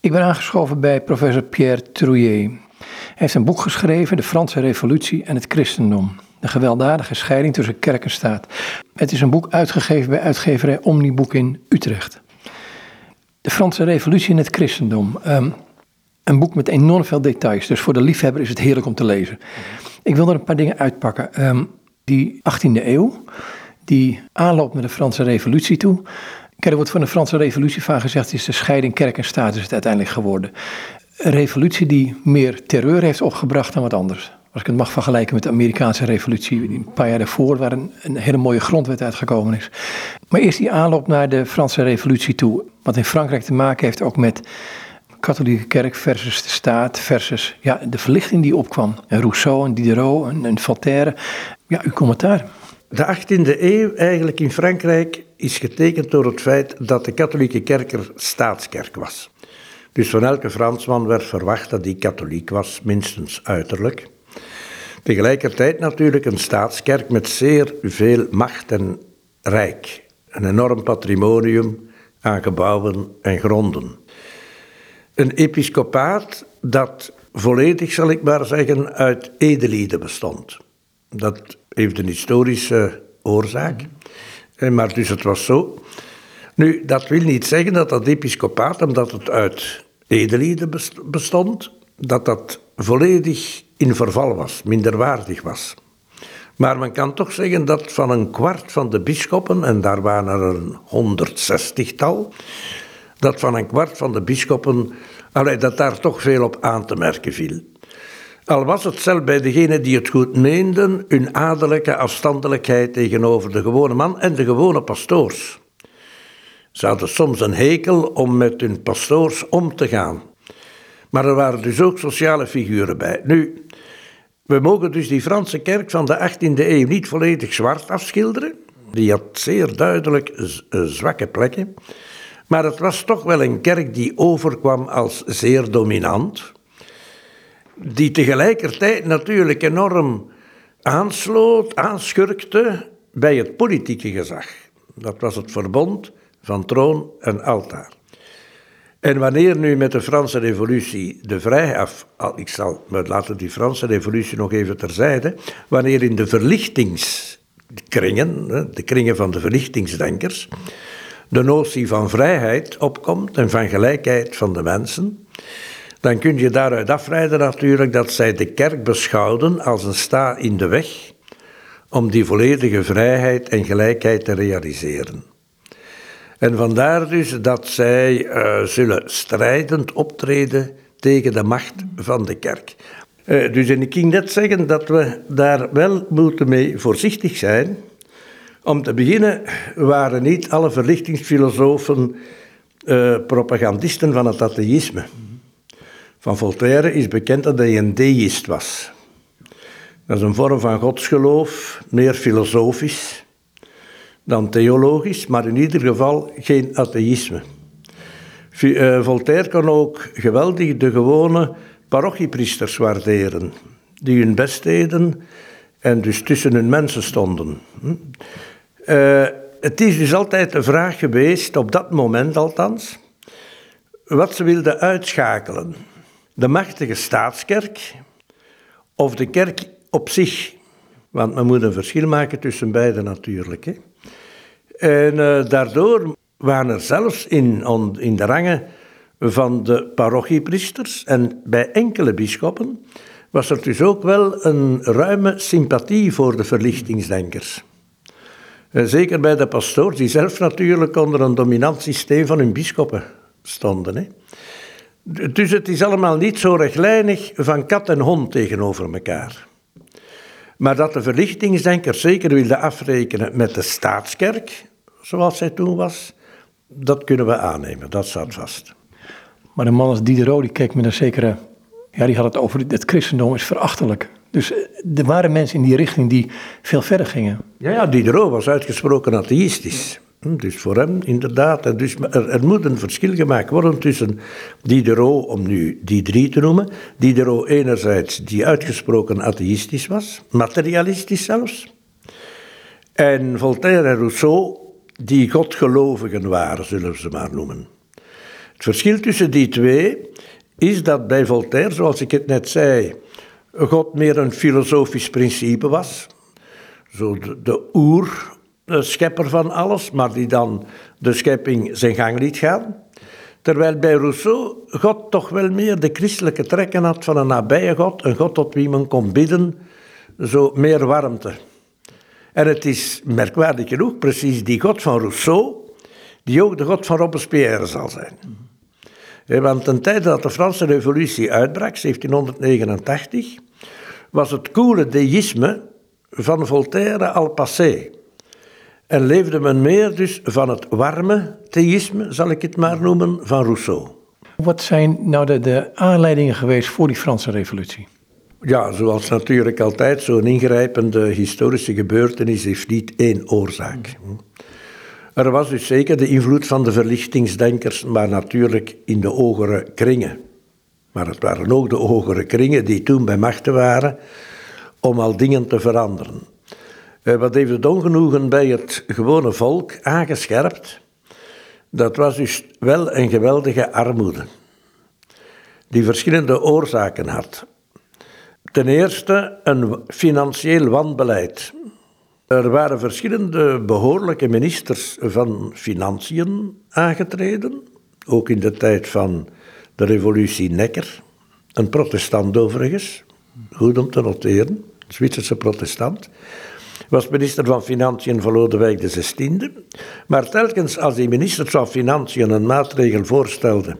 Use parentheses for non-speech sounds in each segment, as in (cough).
Ik ben aangeschoven bij professor Pierre Trouillet. Hij heeft een boek geschreven, De Franse Revolutie en het Christendom. De gewelddadige scheiding tussen kerk en staat. Het is een boek uitgegeven bij uitgeverij Omniboek in Utrecht. De Franse Revolutie en het Christendom. Um, een boek met enorm veel details, dus voor de liefhebber is het heerlijk om te lezen. Ik wil er een paar dingen uitpakken. Um, die 18e eeuw, die aanloopt naar de Franse Revolutie toe. Kijk, er wordt van de Franse Revolutie vaak gezegd, is de scheiding kerk en staat is het uiteindelijk geworden. Een revolutie die meer terreur heeft opgebracht dan wat anders. Als ik het mag vergelijken met de Amerikaanse revolutie, een paar jaar daarvoor, waar een, hele mooie grondwet uitgekomen is. Maar eerst die aanloop naar de Franse Revolutie toe, wat in Frankrijk te maken heeft ook met katholieke kerk versus de staat versus ja, de verlichting die opkwam. Rousseau en Diderot en, en Voltaire. Ja, uw commentaar. De 18e eeuw eigenlijk in Frankrijk is getekend door het feit dat de katholieke kerk er staatskerk was. Dus van elke Fransman werd verwacht dat hij katholiek was, minstens uiterlijk. Tegelijkertijd natuurlijk een staatskerk met zeer veel macht en rijk. Een enorm patrimonium aan gebouwen en gronden. Een episcopaat dat volledig, zal ik maar zeggen, uit edelieden bestond. Dat heeft een historische oorzaak. Maar dus het was zo. Nu, dat wil niet zeggen dat dat episcopaat, omdat het uit edelieden bestond, dat dat volledig in verval was, minderwaardig was. Maar men kan toch zeggen dat van een kwart van de bisschoppen, en daar waren er een honderdzestigtal, dat van een kwart van de bisschoppen, dat daar toch veel op aan te merken viel. Al was het zelf bij degenen die het goed meenden, hun adellijke afstandelijkheid tegenover de gewone man en de gewone pastoors. Ze hadden soms een hekel om met hun pastoors om te gaan. Maar er waren dus ook sociale figuren bij. Nu, we mogen dus die Franse kerk van de 18e eeuw niet volledig zwart afschilderen. Die had zeer duidelijk eh, zwakke plekken. Maar het was toch wel een kerk die overkwam als zeer dominant. Die tegelijkertijd natuurlijk enorm aansloot, aanschurkte bij het politieke gezag. Dat was het verbond van troon en altaar. En wanneer nu met de Franse Revolutie de vrijheid, ik zal maar laten die Franse Revolutie nog even terzijde, wanneer in de verlichtingskringen, de kringen van de verlichtingsdenkers, de notie van vrijheid opkomt en van gelijkheid van de mensen, dan kun je daaruit afleiden natuurlijk dat zij de kerk beschouwden als een sta in de weg om die volledige vrijheid en gelijkheid te realiseren. En vandaar dus dat zij uh, zullen strijdend optreden tegen de macht van de kerk. Uh, dus en ik ging net zeggen dat we daar wel moeten mee voorzichtig zijn. Om te beginnen waren niet alle verlichtingsfilosofen uh, propagandisten van het atheïsme. Van Voltaire is bekend dat hij een deïst was. Dat is een vorm van godsgeloof, meer filosofisch dan theologisch, maar in ieder geval geen atheïsme. Eh, Voltaire kon ook geweldig de gewone parochiepriesters waarderen, die hun best deden en dus tussen hun mensen stonden. Hm? Eh, het is dus altijd de vraag geweest, op dat moment althans, wat ze wilden uitschakelen. De machtige staatskerk of de kerk op zich. Want men moet een verschil maken tussen beide natuurlijk. Hè. En uh, daardoor waren er zelfs in, in de rangen van de parochiepriesters en bij enkele bisschoppen was er dus ook wel een ruime sympathie voor de verlichtingsdenkers. Eh, zeker bij de pastoors, die zelf natuurlijk onder een dominant systeem van hun bisschoppen stonden. Hè. Dus het is allemaal niet zo rechtlijnig van kat en hond tegenover elkaar. Maar dat de verlichtingsdenkers zeker wilden afrekenen met de staatskerk, zoals zij toen was, dat kunnen we aannemen, dat staat vast. Maar de man als Diderot, die keek met een zekere... Ja, die had het over, het christendom is verachtelijk. Dus eh, er waren mensen in die richting die veel verder gingen. Ja, ja Diderot was uitgesproken atheïstisch. Hm, dus voor hem inderdaad. Dus er, er, moet een verschil gemaakt worden tussen Diderot, om nu die drie te noemen. Diderot enerzijds die uitgesproken atheïstisch was, materialistisch zelfs. En Voltaire en Rousseau die godgelovigen waren, zullen we ze maar noemen. Het verschil tussen die twee is dat bij Voltaire, zoals ik het net zei, God meer een filosofisch principe was. Zo de, de oer, de schepper van alles, maar die dan de schepping zijn gang liet gaan. Terwijl bij Rousseau God toch wel meer de christelijke trekken had van een nabije God, een God tot wie men kon bidden, zo meer warmte. En het is merkwaardig genoeg precies die God van Rousseau, die ook de God van Robespierre zal zijn. Want ten tijde dat de Franse Revolutie uitbrak, 1789, was het koele deïsme van Voltaire al passé. En leefde men meer dus van het warme theïsme, zal ik het maar noemen, van Rousseau. Wat zijn nou de, de aanleidingen geweest voor die Franse revolutie? Ja, zoals natuurlijk altijd, zo'n ingrijpende historische gebeurtenis heeft niet één oorzaak. Er was dus zeker de invloed van de verlichtingsdenkers, maar natuurlijk in de hogere kringen. Maar het waren ook de hogere kringen die toen bij machten waren om al dingen te veranderen. Eh, wat heeft het ongenoegen bij het gewone volk aangescherpt? Dat was dus wel een geweldige armoede, die verschillende oorzaken had. Ten eerste een financieel wanbeleid. Er waren verschillende behoorlijke ministers van Financiën aangetreden, ook in de tijd van de revolutie Necker, een protestant overigens, goed om te noteren, Zwitserse protestant, was minister van Financiën van Lodewijk XVI. Maar telkens als die minister van Financiën een maatregel voorstelde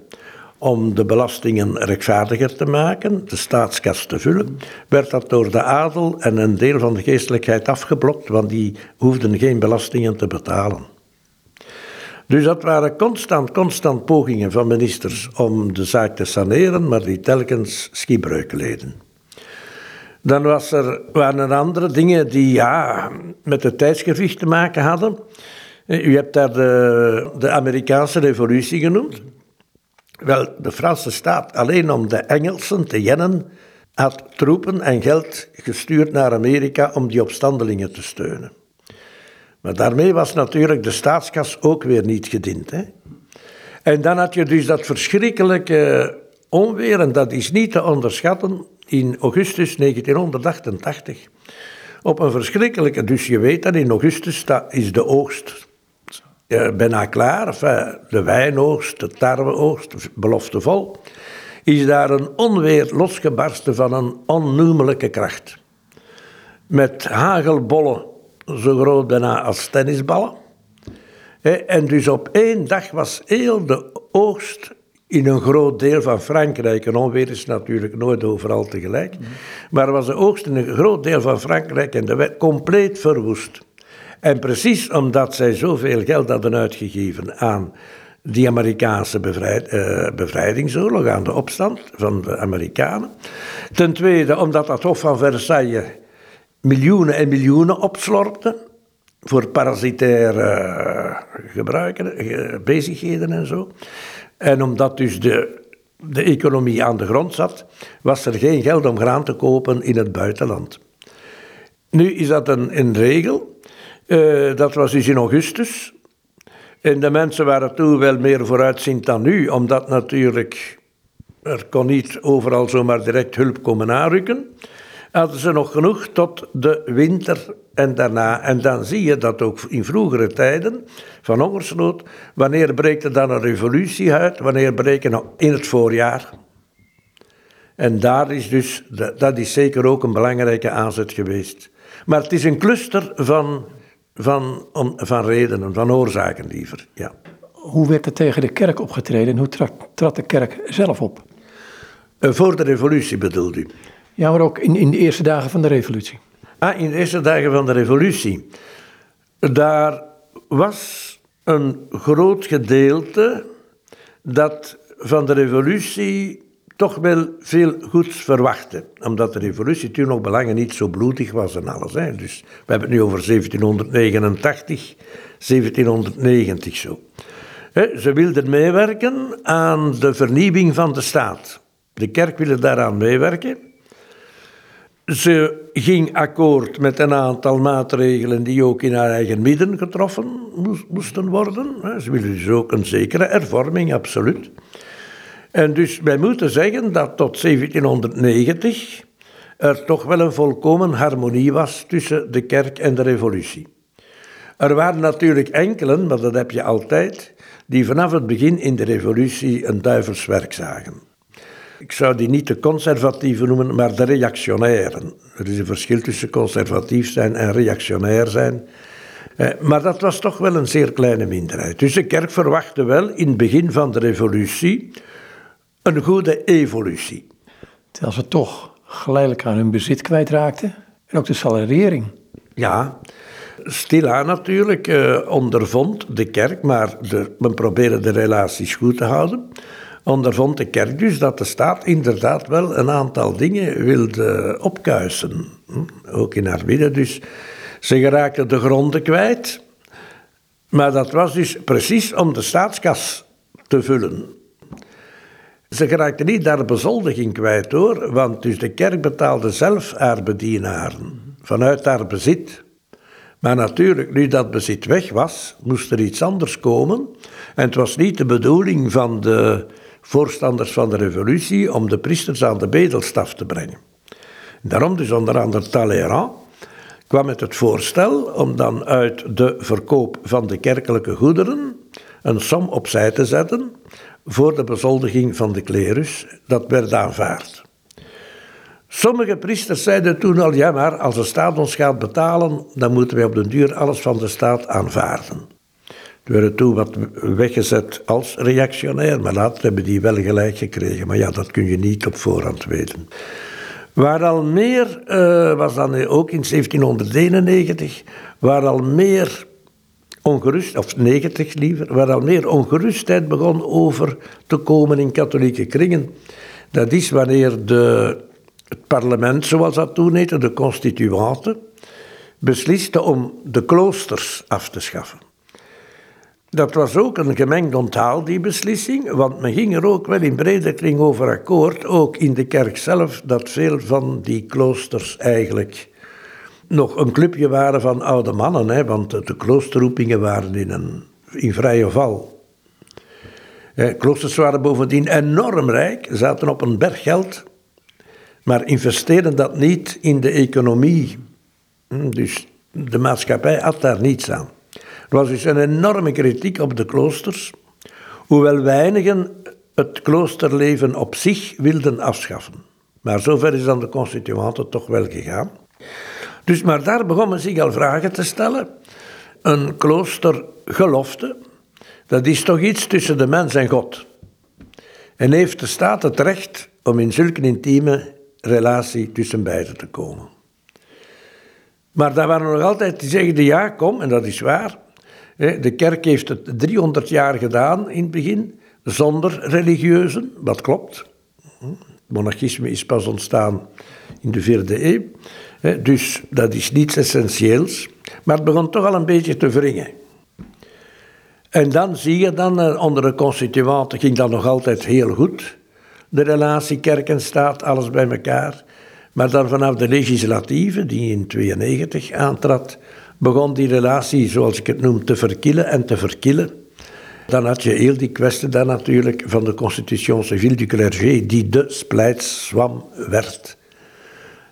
om de belastingen rechtvaardiger te maken, de staatskas te vullen, werd dat door de adel en een deel van de geestelijkheid afgeblokt, want die hoefden geen belastingen te betalen. Dus dat waren constant, constant pogingen van ministers om de zaak te saneren, maar die telkens schipbreuk leden. Dan was er, waren er andere dingen die ja, met het tijdsgewicht te maken hadden. U hebt daar de, de Amerikaanse revolutie genoemd. Wel, de Franse staat, alleen om de Engelsen te jennen, had troepen en geld gestuurd naar Amerika om die opstandelingen te steunen. Maar daarmee was natuurlijk de staatskas ook weer niet gediend. Hè? En dan had je dus dat verschrikkelijke onweer, en dat is niet te onderschatten, in augustus 1988. Op een verschrikkelijke, dus je weet dat in augustus is de oogst uh, bijna klaar, enfin, de wijnoogst, de tarweoogst, beloftevol, is daar een onweer losgebarsten van een onnoemelijke kracht. Met hagelbollen zo groot bijna als tennisballen. En dus op één dag was heel de oogst in een groot deel van Frankrijk. Een onweer is natuurlijk nooit overal tegelijk. Maar was de oogst in een groot deel van Frankrijk en de werd compleet verwoest. En precies omdat zij zoveel geld hadden uitgegeven aan die Amerikaanse uh, bevrijdingsoorlog, aan de opstand van de Amerikanen. Ten tweede omdat dat Hof van Versailles miljoenen en miljoenen opslorpte voor parasitaire uh, gebruiken, uh, bezigheden en zo. En omdat dus de, de economie aan de grond zat, was er geen geld om graan te kopen in het buitenland. Nu is dat een, regel uh, dat was dus in augustus. En de mensen waren toen wel meer vooruitziend dan nu, omdat natuurlijk er kon niet overal zomaar direct hulp komen aanrukken. Hadden ze nog genoeg tot de winter en daarna. En dan zie je dat ook in vroegere tijden van hongersnood, wanneer breekt er dan een revolutie uit, wanneer breken in het voorjaar. En daar is dus, dat is zeker ook een belangrijke aanzet geweest. Maar het is een cluster van van, om, van redenen, van oorzaken liever. Ja. Hoe werd er tegen de kerk opgetreden en hoe trad, trad de kerk zelf op? Uh, voor de revolutie bedoelt u? Ja, maar ook in, in de eerste dagen van de revolutie. Ah, in de eerste dagen van de revolutie. Daar was een groot gedeelte dat van de revolutie toch wel veel goeds verwachten. Omdat de revolutie toen nog belangen niet zo bloedig was en alles. Dus we hebben het nu over 1789, 1790 zo. ze wilden meewerken aan de vernieuwing van de staat. De kerk wilde daaraan meewerken. Ze ging akkoord met een aantal maatregelen die ook in haar eigen midden getroffen moesten worden. Ze willen dus ook een zekere hervorming, absoluut. En dus wij moeten zeggen dat tot 1790 er toch wel een volkomen harmonie was tussen de kerk en de revolutie. Er waren natuurlijk enkelen, maar dat heb je altijd, die vanaf het begin in de revolutie een duivelswerk zagen. Ik zou die niet de conservatieven noemen, maar de reactionairen. Er is een verschil tussen conservatief zijn en reactionair zijn. Eh, maar dat was toch wel een zeer kleine minderheid. Dus de kerk verwachtte wel in het begin van de revolutie een goede evolutie. Terwijl ze toch geleidelijk aan hun bezit kwijtraakten en ook de salariering. Ja, stilaan natuurlijk eh, ondervond de kerk, maar de, men probeerde de relaties goed te houden. Ondervond de kerk dus dat de staat inderdaad wel een aantal dingen wilde opkuisen. Ook in haar midden. Dus ze geraakte de gronden kwijt. Maar dat was dus precies om de staatskas te vullen. Ze geraakte niet daar bezoldiging kwijt hoor, want dus de kerk betaalde zelf haar bedienaren vanuit haar bezit. Maar natuurlijk, nu dat bezit weg was, moest er iets anders komen. En het was niet de bedoeling van de voorstanders van de revolutie om de priesters aan de bedelstaf te brengen. Daarom dus onder andere Talleyrand kwam met het voorstel om dan uit de verkoop van de kerkelijke goederen een som opzij te zetten voor de bezoldiging van de klerus. Dat werd aanvaard. Sommige priesters zeiden toen al, ja maar als de staat ons gaat betalen, dan moeten wij op den duur alles van de staat aanvaarden. Er werden toen wat weggezet als reactionair, maar later hebben die wel gelijk gekregen. Maar ja, dat kun je niet op voorhand weten. Waar al meer, uh, was dan ook in 1791, waar al meer ongerust, of 90 liever, waar al meer ongerustheid begon over te komen in katholieke kringen. Dat is wanneer de, het parlement, zoals dat toen heette, de constituanten, besliste om de kloosters af te schaffen. Dat was ook een gemengd onthaal, die beslissing, want men ging er ook wel in brede kring over akkoord, ook in de kerk zelf, dat veel van die kloosters eigenlijk nog een clubje waren van oude mannen, hè, want de kloosterroepingen waren in, een, in vrije val. kloosters waren bovendien enorm rijk, zaten op een berg geld, maar investeerden dat niet in de economie. Hm, dus de maatschappij had daar niets aan. Er was dus een enorme kritiek op de kloosters, hoewel weinigen het kloosterleven op zich wilden afschaffen. Maar zover is dan de constituante toch wel gegaan. Dus maar daar begon men zich al vragen te stellen. Een kloostergelofte, dat is toch iets tussen de mens en God. En heeft de staat het recht om in zulke intieme relatie tussen beiden te komen. Maar daar waren nog altijd die zeggen, ja kom, en dat is waar, de kerk heeft het 300 jaar gedaan in het begin, zonder religieuzen, dat klopt. Het monarchisme is pas ontstaan in de vierde eeuw. Dus dat is niets essentieels. Maar het begon toch al een beetje te wringen. En dan zie je dan, eh, onder de constituanten ging dat nog altijd heel goed. De relatie kerk en staat, alles bij elkaar. Maar dan vanaf de legislatieve, die in 92 aantrad, begon die relatie, zoals ik het noem, te verkillen en te verkillen. Dan had je heel die kwestie dan natuurlijk van de Constitution Civile du Clergé, die de splijtswam werd.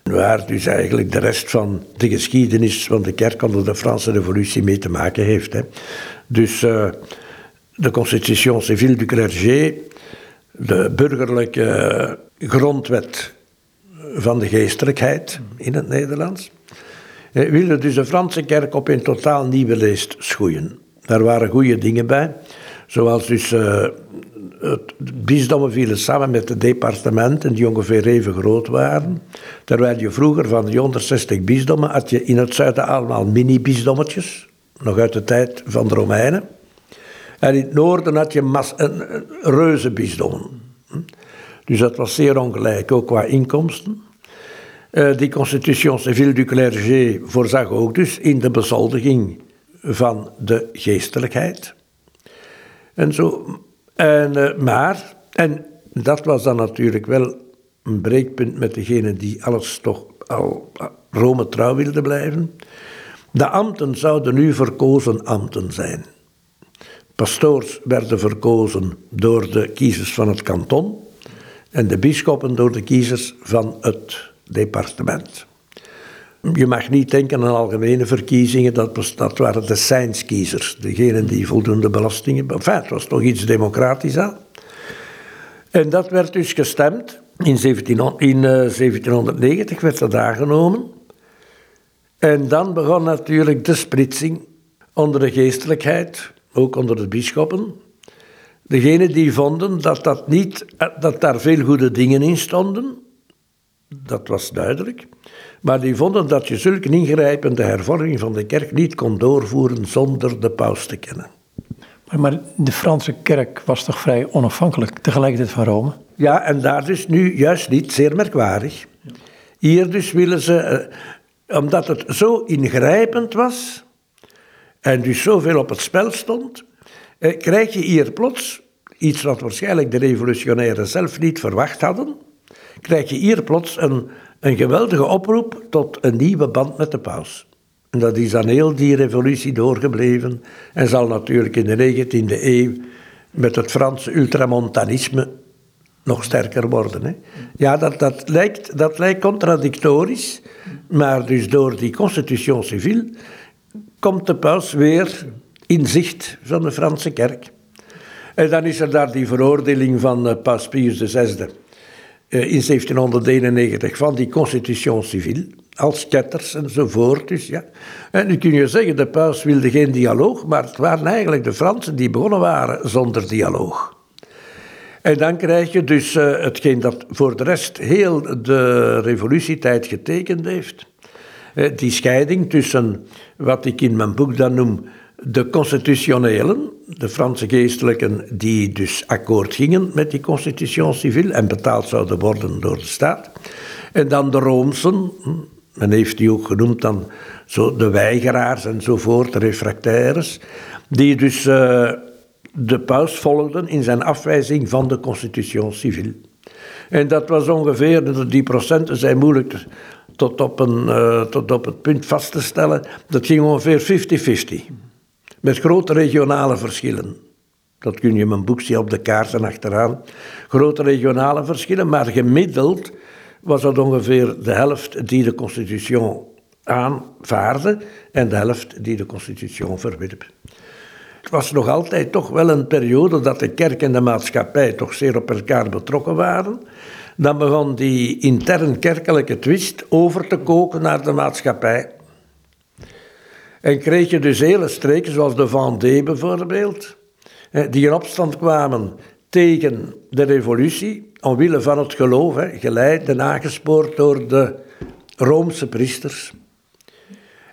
Waar dus eigenlijk de rest van de geschiedenis van de kerk onder de Franse revolutie mee te maken heeft. Hè. Dus uh, de Constitution Civile du Clergé, de burgerlijke grondwet van de geestelijkheid in het Nederlands, eh, wilde dus de Franse kerk op een totaal nieuwe leest schoeien. Daar waren goede dingen bij, zoals dus uh, het bisdommen vielen samen met de departementen die ongeveer even groot waren. Terwijl je vroeger van die 160 bisdommen had je in het zuiden allemaal mini-bisdommetjes, nog uit de tijd van de Romeinen. En in het noorden had je reuze bisdommen. Dus dat was zeer ongelijk, ook qua inkomsten. Uh, die Constitution Civile du Clergé voorzag ook dus in de bezoldiging van de geestelijkheid. En zo. En, uh, maar, en dat was dan natuurlijk wel een breekpunt met degene die alles toch al Rome trouw wilde blijven. De ambten zouden nu verkozen ambten zijn. Pastoors werden verkozen door de kiezers van het kanton en de bisschoppen door de kiezers van het departement. Je mag niet denken aan algemene verkiezingen, dat, dat waren de seinskiezers, degenen die voldoende belastingen... Enfin, het was toch iets democratisch. En dat werd dus gestemd. In, 17, in 1790 eh, werd dat aangenomen. En dan begon natuurlijk de splitsing onder de geestelijkheid, ook onder de bisschoppen. Degenen die vonden dat, dat, niet, dat daar veel goede dingen in stonden, dat was duidelijk. Maar die vonden dat je zulke ingrijpende hervorming van de kerk niet kon doorvoeren zonder de paus te kennen. Maar, maar de Franse kerk was toch vrij onafhankelijk tegelijkertijd van Rome? Ja, en daar is nu juist niet zeer merkwaardig. Hier dus willen ze, eh, omdat het zo ingrijpend was en dus zoveel op het spel stond, eh, krijg je hier plots iets wat waarschijnlijk de revolutionairen zelf niet verwacht hadden, krijg je hier plots een, een geweldige oproep tot een nieuwe band met de paus. En dat is dan heel die revolutie doorgebleven en zal natuurlijk in de 19e eeuw met het Franse ultramontanisme nog sterker worden. Hè. Ja, dat, dat, lijkt, dat lijkt contradictorisch, maar dus door die constitution civile komt de paus weer in zicht van de Franse kerk. En dan is er daar die veroordeling van uh, Paus Pius VI in 1791 van die constitution civile, als ketters enzovoort. Dus, ja. En nu kun je zeggen, de paus wilde geen dialoog, maar het waren eigenlijk de Fransen die begonnen waren zonder dialoog. En dan krijg je dus uh, hetgeen dat voor de rest heel de revolutietijd getekend heeft. Uh, die scheiding tussen wat ik in mijn boek dan noem de constitutionelen, de Franse geestelijken die dus akkoord gingen met die constitution civile en betaald zouden worden door de staat. En dan de Roomsen, hm, men heeft die ook genoemd dan zo de weigeraars enzovoort, de refractaires, die dus uh, de paus volgden in zijn afwijzing van de constitution civile. En dat was ongeveer, die procenten zijn moeilijk tot op, een, uh, tot op het punt vast te stellen, dat ging ongeveer 50-50 met grote regionale verschillen. Dat kun je in mijn boek zien op de kaarten achteraan. Grote regionale verschillen, maar gemiddeld was dat ongeveer de helft die de constitution aanvaarde en de helft die de constitution verwierp. Het was nog altijd toch wel een periode dat de kerk en de maatschappij toch zeer op elkaar betrokken waren. Dan begon die intern kerkelijke twist over te koken naar de maatschappij. En kreeg je dus hele streken, zoals de Vendée bijvoorbeeld, die in opstand kwamen tegen de revolutie, omwille van het geloof, geleid en aangespoord door de Roomse priesters.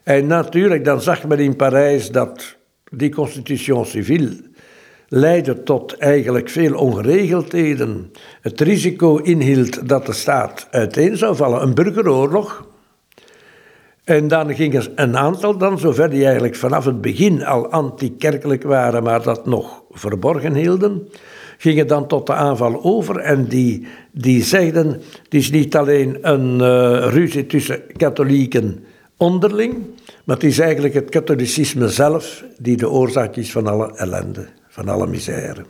En natuurlijk, dan zag men in Parijs dat die constitution civile leidde tot eigenlijk veel ongeregeldheden. Het risico inhield dat de staat uiteen zou vallen, een burgeroorlog. En dan gingen een aantal dan, zover die eigenlijk vanaf het begin al anti-kerkelijk waren, maar dat nog verborgen hielden, gingen dan tot de aanval over en die, die zeiden, het is niet alleen een uh, ruzie tussen katholieken onderling, maar het is eigenlijk het katholicisme zelf die de oorzaak is van alle ellende, van alle misère.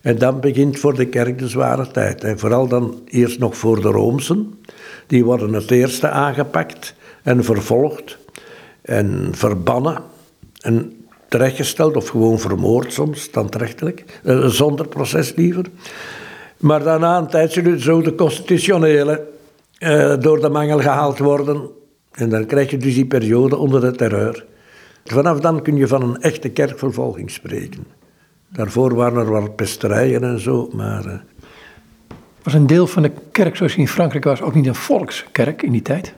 En dan begint voor de kerk de zware tijd. En vooral dan eerst nog voor de Roomsen. Die worden het eerste aangepakt en vervolgd en verbannen en terechtgesteld of gewoon vermoord soms, dan eh, zonder proces liever. Maar daarna een tijdje zo de constitutionele eh, door de mangel gehaald worden en dan krijg je dus die periode onder de terreur. Vanaf dan kun je van een echte kerkvervolging spreken. Daarvoor waren er wat pesterijen en zo, maar... Uh... Was een deel van de kerk zoals in Frankrijk was ook niet een volkskerk in die tijd?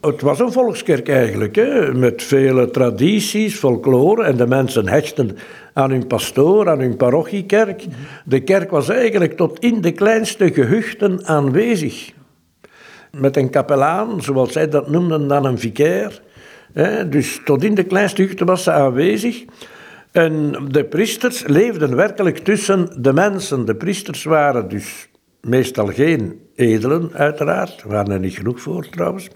Het was een volkskerk eigenlijk, hè, met vele tradities, folklore. En de mensen hechten aan hun pastoor, aan hun parochiekerk. De kerk was eigenlijk tot in de kleinste gehuchten aanwezig. Met een kapelaan, zoals zij dat noemden, dan een vicair. Dus tot in de kleinste gehuchten was ze aanwezig. En de priesters leefden werkelijk tussen de mensen. De priesters waren dus Meestal geen edelen, uiteraard. Er waren er niet genoeg voor, trouwens.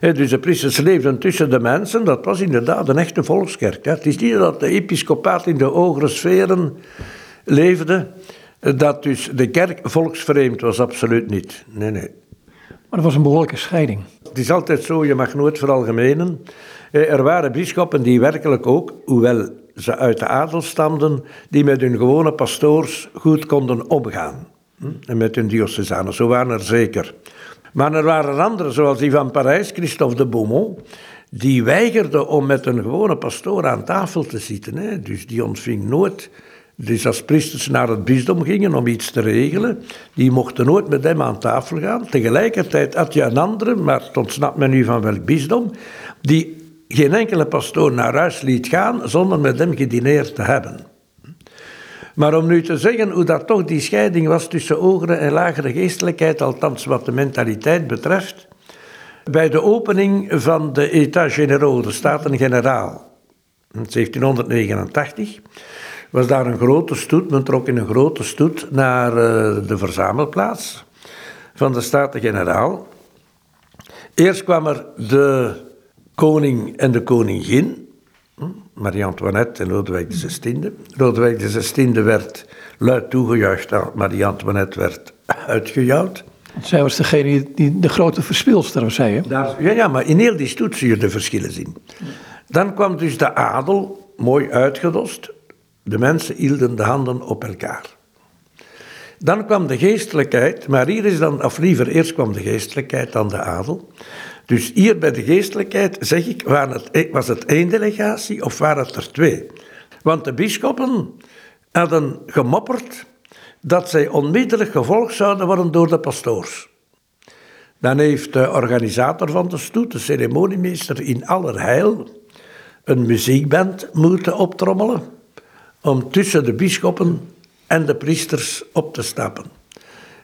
Dus de priesters leefden tussen de mensen. Dat was inderdaad een echte volkskerk. Het is niet dat de episcopaat in de hogere sferen leefde. Dat dus de kerk volksvreemd was, absoluut niet. Nee, nee. Maar er was een behoorlijke scheiding. Het is altijd zo, je mag nooit veralgemenen. Er waren bisschoppen die werkelijk ook, hoewel ze uit de adel stamden, die met hun gewone pastoors goed konden omgaan. En met hun diocesanen, zo waren er zeker. Maar er waren anderen, zoals die van Parijs, Christophe de Beaumont, die weigerde om met een gewone pastoor aan tafel te zitten. Hè. Dus die ontving nooit dus als priesters naar het bisdom gingen om iets te regelen, die mochten nooit met hem aan tafel gaan. Tegelijkertijd had je een andere, maar het ontsnapt men nu van welk bisdom, die geen enkele pastoor naar huis liet gaan zonder met hem gedineerd te hebben. Maar om nu te zeggen hoe dat toch die scheiding was tussen hogere en lagere geestelijkheid, althans wat de mentaliteit betreft, bij de opening van de État Généraux, de Staten-Generaal, in 1789, was daar een grote stoet. Men trok in een grote stoet naar eh, de verzamelplaats van de Staten-Generaal. Eerst kwam er de koning en de koningin, Marie-Antoinette en Lodewijk XVI. Lodewijk XVI werd luid toegejuicht, Marie-Antoinette werd uitgejouwd. Zij was degene die de grote verspilster was, zei je? Daar, ja, ja, maar in heel die stoet zie je de verschillen zien. Dan kwam dus de adel, mooi uitgedost. De mensen hielden de handen op elkaar. Dan kwam de geestelijkheid, maar hier is dan, of liever eerst kwam de geestelijkheid, dan de adel. Dus hier bij de geestelijkheid, zeg ik, het, was het één delegatie of waren het er twee? Want de bisschoppen hadden gemopperd dat zij onmiddellijk gevolgd zouden worden door de pastoors. Dan heeft de organisator van de stoet, de ceremoniemeester in allerheil, een muziekband moeten optrommelen om tussen de bisschoppen en de priesters op te stappen.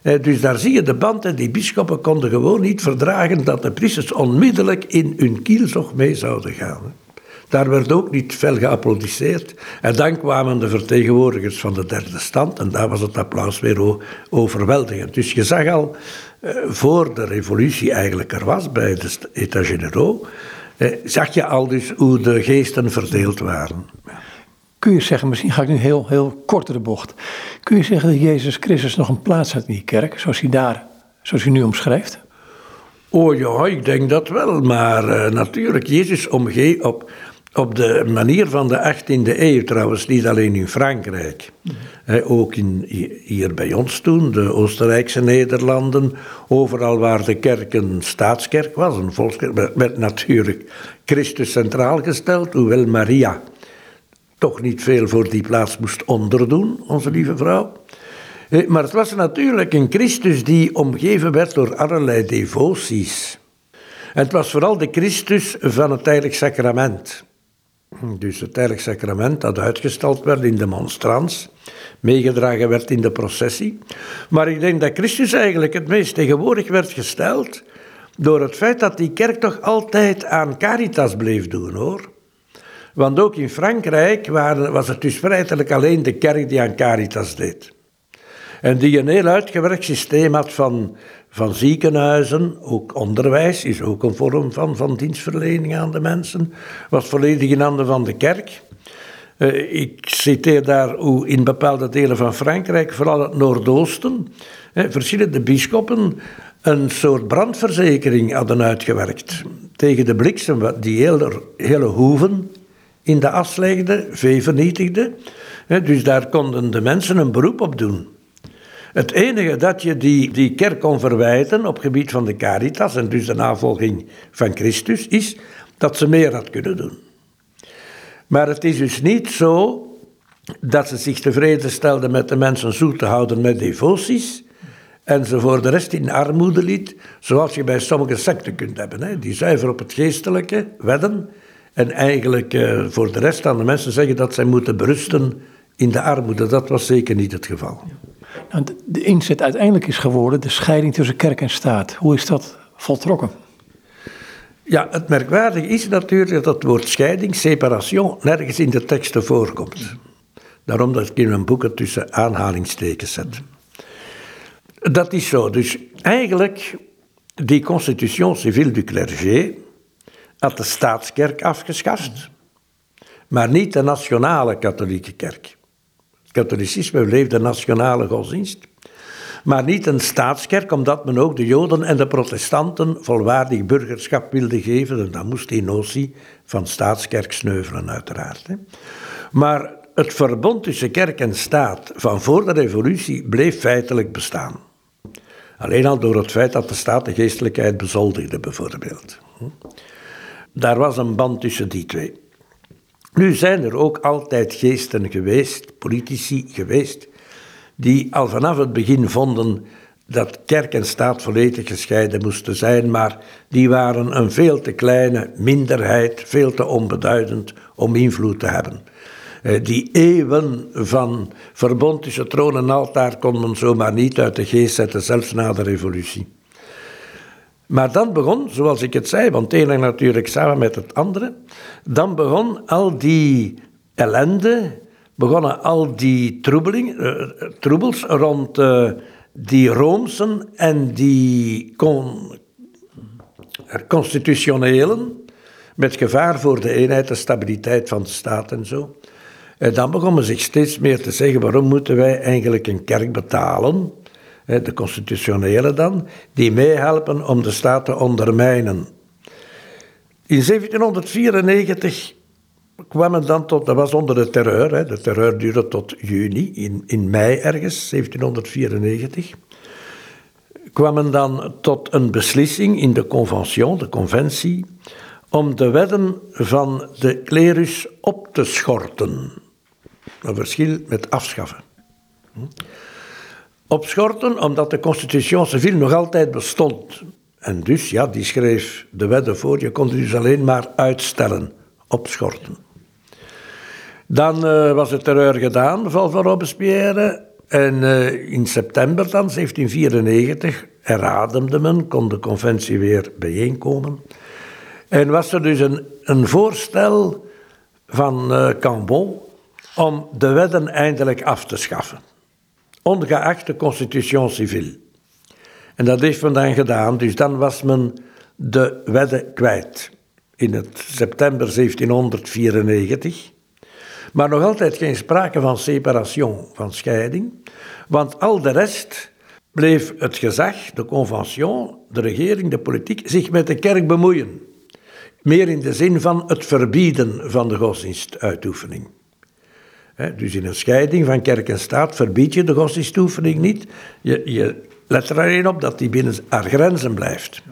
Dus daar zie je de band en die bisschoppen konden gewoon niet verdragen dat de priesters onmiddellijk in hun kielzog mee zouden gaan. Daar werd ook niet fel geapplaudisseerd. En dan kwamen de vertegenwoordigers van de derde stand en daar was het applaus weer overweldigend. Dus je zag al, eh, voor de revolutie eigenlijk er was bij de États Généraux, eh, zag je al dus hoe de geesten verdeeld waren kun je zeggen, misschien ga ik nu heel, heel kort de bocht. Kun je zeggen dat Jezus Christus nog een plaats had in die kerk, zoals hij daar, zoals hij nu omschrijft? Oh ja, ik denk dat wel. Maar uh, natuurlijk, Jezus omgeeft op, op de manier van de 18e eeuw trouwens, niet alleen in Frankrijk. ook in, hier bij ons toen, de Oostenrijkse Nederlanden, overal waar de kerk een staatskerk was, een volkskerk, werd natuurlijk Christus centraal gesteld, hoewel Maria toch niet veel voor die plaats moest onderdoen, onze lieve vrouw. Eh, maar het was natuurlijk een Christus die omgeven werd door allerlei devoties. En het was vooral de Christus van het heilig sacrament. Dus het heilig sacrament dat uitgestald werd in de monstrans, meegedragen werd in de processie. Maar ik denk dat Christus eigenlijk het meest tegenwoordig werd gesteld door het feit dat die kerk toch altijd aan caritas bleef doen, hoor. Want ook in Frankrijk was het dus feitelijk alleen de kerk die aan caritas deed. En die een heel uitgewerkt systeem had van, van ziekenhuizen, ook onderwijs is ook een vorm van, van dienstverlening aan de mensen, was volledig in handen van de kerk. Uh, ik citeer daar hoe in bepaalde delen van Frankrijk, vooral het Noordoosten, verschillende bisschoppen een soort brandverzekering hadden uitgewerkt tegen de bliksem, die hele, hele hoeven in de as legde, vee vernietigde. Dus daar konden de mensen een beroep op doen. Het enige dat je die, die kerk kon verwijten op gebied van de caritas en dus de navolging van Christus, is dat ze meer had kunnen doen. Maar het is dus niet zo dat ze zich tevreden stelden met de mensen zoet te houden met devoties en ze voor de rest in armoede liet, zoals je bij sommige secten kunt hebben, hè, die zuiver op het geestelijke wedden en eigenlijk uh, voor de rest aan de mensen zeggen dat zij moeten berusten in de armoede. Dat was zeker niet het geval. Nou, de inzet uiteindelijk is geworden de scheiding tussen kerk en staat. Hoe is dat voltrokken? Ja, het merkwaardige is natuurlijk dat het woord scheiding, separation, nergens in de teksten voorkomt. Daarom dat ik in mijn boeken tussen aanhalingstekens zet. Dat is zo. Dus eigenlijk, die constitution civile du clergé had de staatskerk afgeschaft, maar niet de nationale katholieke kerk. Het katholicisme bleef de nationale godsdienst, maar niet een staatskerk, omdat men ook de Joden en de protestanten volwaardig burgerschap wilde geven. En dan moest die notie van staatskerk sneuvelen, uiteraard. Maar het verbond tussen kerk en staat van voor de revolutie bleef feitelijk bestaan. Alleen al door het feit dat de staat de geestelijkheid bezoldigde, bijvoorbeeld. Daar was een band tussen die twee. Nu zijn er ook altijd geesten geweest, politici geweest, die al vanaf het begin vonden dat kerk en staat volledig gescheiden moesten zijn, maar die waren een veel te kleine minderheid, veel te onbeduidend om invloed te hebben. Eh, die eeuwen van verbond tussen troon en altaar kon men zomaar niet uit de geest zetten, zelfs na de revolutie. Maar dan begon, zoals ik het zei, want het ene natuurlijk samen met het andere, dan begon al die ellende, begonnen al die troebeling, uh, troebels rond uh, die Roomsen en die con, constitutionelen, met gevaar voor de eenheid, de stabiliteit van de staat en zo. En dan begonnen zich steeds meer te zeggen, waarom moeten wij eigenlijk een kerk betalen, de constitutionele dan, die meehelpen om de staat te ondermijnen. In 1794 kwam het dan tot, dat was onder de terreur, de terreur duurde tot juni, in, in mei ergens, 1794, kwam men dan tot een beslissing in de convention, de conventie, om de wetten van de klerus op te schorten. Een verschil met afschaffen. Opschorten omdat de constitution civile nog altijd bestond. En dus, ja, die schreef de wetten voor, je kon dus alleen maar uitstellen, opschorten. Dan uh, was het terreur gedaan, van Robespierre. En uh, in september dan, 1794, herademde men, kon de conventie weer bijeenkomen. En was er dus een, een voorstel van uh, Cambon om de wetten eindelijk af te schaffen, ongeacht de constitution civile. En dat heeft men dan gedaan, dus dan was men de wetten kwijt in het september 1794. Maar nog altijd geen sprake van separation, van scheiding, want al de rest bleef het gezag, de convention, de regering, de politiek, zich met de kerk bemoeien. Meer in de zin van het verbieden van de godsdienstuitoefening dus in een scheiding van kerk en staat verbied je de godsdienstoefening niet. Je, je let er alleen op dat die binnen haar grenzen blijft.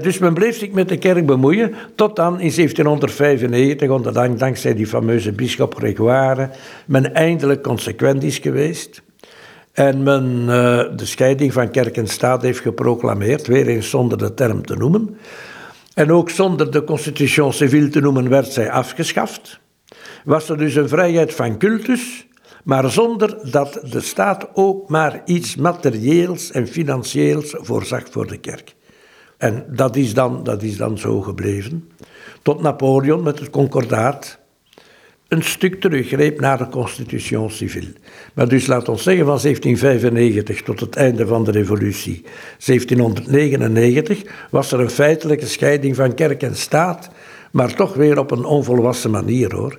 dus men bleef zich met de kerk bemoeien, tot dan in 1795, onder dankzij die fameuze bischop Gregoire, men eindelijk consequent is geweest. En men uh, de scheiding van kerk en staat heeft geproclameerd, weer eens zonder de term te noemen. En ook zonder de constitution civile te noemen werd zij afgeschaft was er dus een vrijheid van cultus, maar zonder dat de staat ook maar iets materieels en financieels voorzag voor de kerk. En dat is dan, dat is dan zo gebleven. Tot Napoleon met het concordaat een stuk teruggreep naar de constitution civile. Maar dus laat ons zeggen van 1795 tot het einde van de revolutie, 1799, was er een feitelijke scheiding van kerk en staat, maar toch weer op een onvolwassen manier hoor.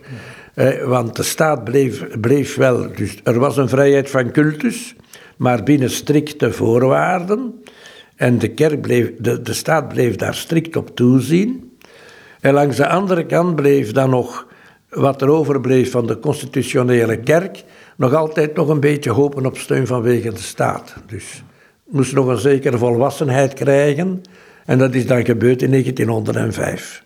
Eh, want de staat bleef, bleef wel, dus er was een vrijheid van cultus, maar binnen strikte voorwaarden. En de, kerk bleef, de, de staat bleef daar strikt op toezien. En langs de andere kant bleef dan nog wat er overbleef van de constitutionele kerk, nog altijd nog een beetje hopen op steun vanwege de staat. Dus moest nog een zekere volwassenheid krijgen. En dat is dan gebeurd in 1905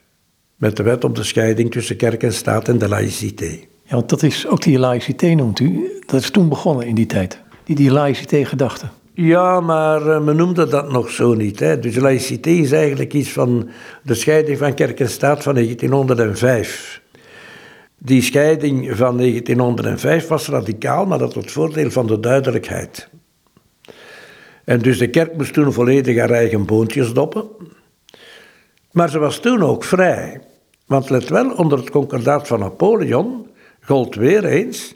met de wet om de scheiding tussen kerk en staat en de laïcité. Ja, want dat is ook die laïcité noemt u. Dat is toen begonnen in die tijd. Die, die laïcité-gedachte. Ja, maar uh, men noemde dat nog zo niet. Hè. Dus laïcité is eigenlijk iets van de scheiding van kerk en staat van 1905. Die scheiding van 1905 was radicaal, maar dat het voordeel van de duidelijkheid. En dus de kerk moest toen volledig haar eigen boontjes doppen. Maar ze was toen ook vrij. Want let wel, onder het concordaat van Napoleon gold weer eens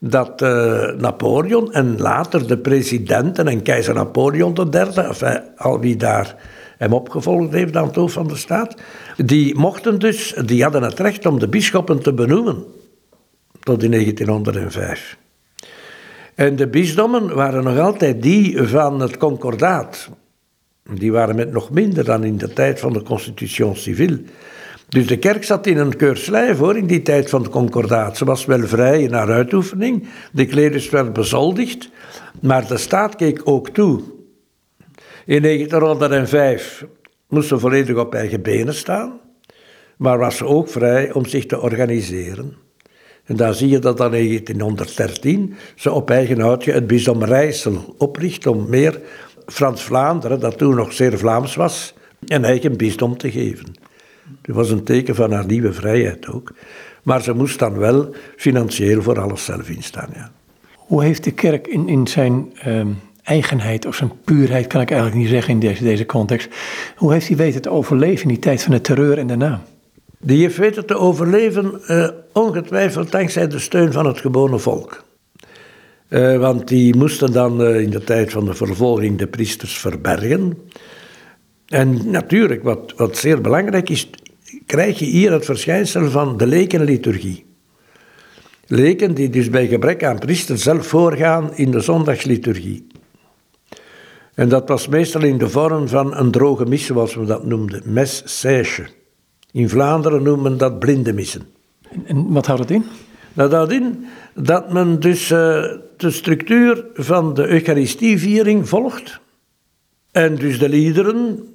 dat uh, Napoleon en later de presidenten en keizer Napoleon III, enfin, al wie daar hem opgevolgd heeft aan het hoofd van de staat, die mochten dus, die hadden het recht om de bisschoppen te benoemen tot in 1905. En de bisdommen waren nog altijd die van het concordaat. Die waren met nog minder dan in de tijd van de Constitution Civile. Dus de kerk zat in een keurslijf hoor, in die tijd van het concordaat. Ze was wel vrij in haar uitoefening, de klerus werd bezoldigd, maar de staat keek ook toe. In 1905 moest ze volledig op eigen benen staan, maar was ze ook vrij om zich te organiseren. En daar zie je dat dan in 1913 ze op eigen houtje het bisdom Rijssel opricht om meer Frans-Vlaanderen, dat toen nog zeer Vlaams was, een eigen bisdom te geven. Dat was een teken van haar nieuwe vrijheid ook. Maar ze moest dan wel financieel voor alles zelf instaan. Ja. Hoe heeft de kerk in, in zijn ehm, eigenheid of zijn puurheid, kan ik eigenlijk niet zeggen in deze, deze context, hoe heeft hij weten te overleven in die tijd van de terreur en daarna? Die heeft weten te overleven uh, ongetwijfeld dankzij de steun van het gewone volk. Uh, want die moesten dan uh, in de tijd van de vervolging de priesters verbergen. En natuurlijk, wat, wat zeer belangrijk is, krijg je hier het verschijnsel van de lekenliturgie. Leken die dus bij gebrek aan priester zelf voorgaan in de zondagsliturgie. En dat was meestal in de vorm van een droge mis, zoals we dat noemden, mes sèche. In Vlaanderen noemen men dat blinde missen. En wat houdt het in? Dat houdt in dat men dus uh, de structuur van de Eucharistieviering volgt. En dus de liederen